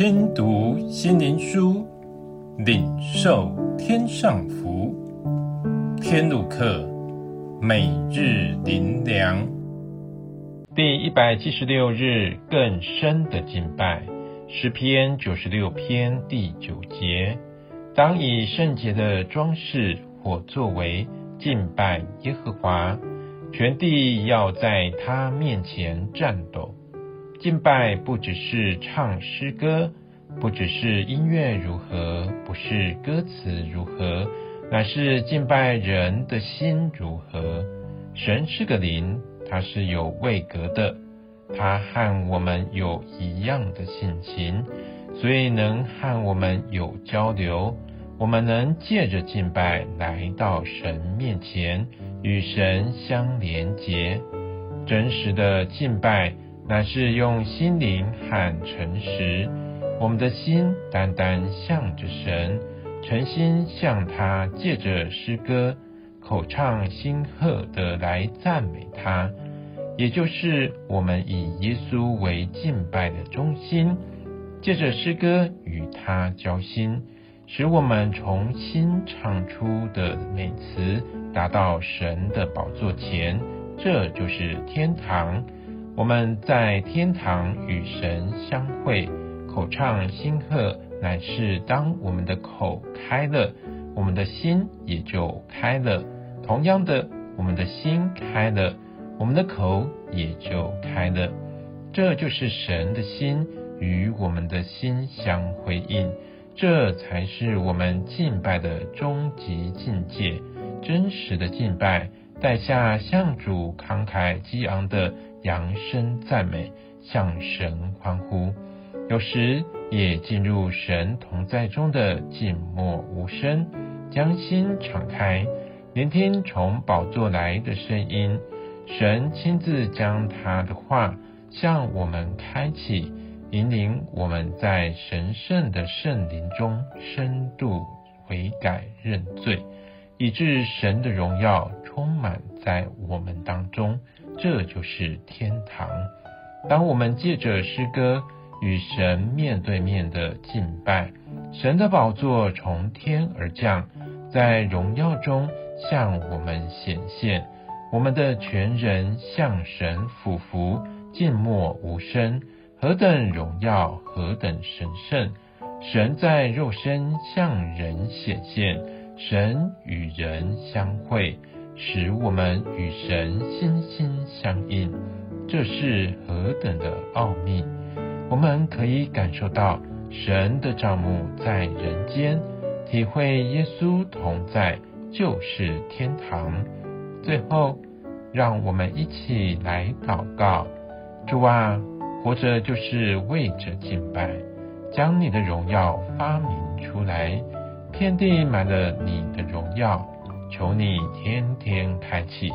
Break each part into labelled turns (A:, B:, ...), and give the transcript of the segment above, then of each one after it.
A: 听读心灵书，领受天上福。天路客，每日灵粮，第一百七十六日，更深的敬拜。诗篇九十六篇第九节：当以圣洁的装饰或作为敬拜耶和华，全地要在他面前颤抖。敬拜不只是唱诗歌，不只是音乐如何，不是歌词如何，乃是敬拜人的心如何。神是个灵，他是有位格的，他和我们有一样的性情，所以能和我们有交流。我们能借着敬拜来到神面前，与神相连结。真实的敬拜。乃是用心灵和诚实，我们的心单单向着神，诚心向他，借着诗歌、口唱心和的来赞美他，也就是我们以耶稣为敬拜的中心，借着诗歌与他交心，使我们从心唱出的美词达到神的宝座前，这就是天堂。我们在天堂与神相会，口唱心和，乃是当我们的口开了，我们的心也就开了。同样的，我们的心开了，我们的口也就开了。这就是神的心与我们的心相回应，这才是我们敬拜的终极境界。真实的敬拜，带下向主慷慨激昂的。扬声赞美，向神欢呼；有时也进入神同在中的静默无声，将心敞开，聆听从宝座来的声音。神亲自将他的话向我们开启，引领我们在神圣的圣灵中深度悔改认罪，以致神的荣耀充满在我们当中。这就是天堂。当我们借着诗歌与神面对面的敬拜，神的宝座从天而降，在荣耀中向我们显现。我们的全人向神俯伏，静默无声，何等荣耀，何等神圣！神在肉身向人显现，神与人相会。使我们与神心心相印，这是何等的奥秘！我们可以感受到神的帐幕在人间，体会耶稣同在就是天堂。最后，让我们一起来祷告：主啊，活着就是为着敬拜，将你的荣耀发明出来，遍地满了你的荣耀。求你天天开启，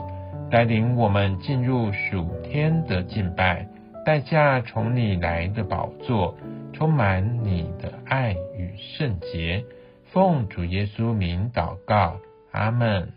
A: 带领我们进入属天的敬拜，带下从你来的宝座，充满你的爱与圣洁。奉主耶稣名祷告，阿门。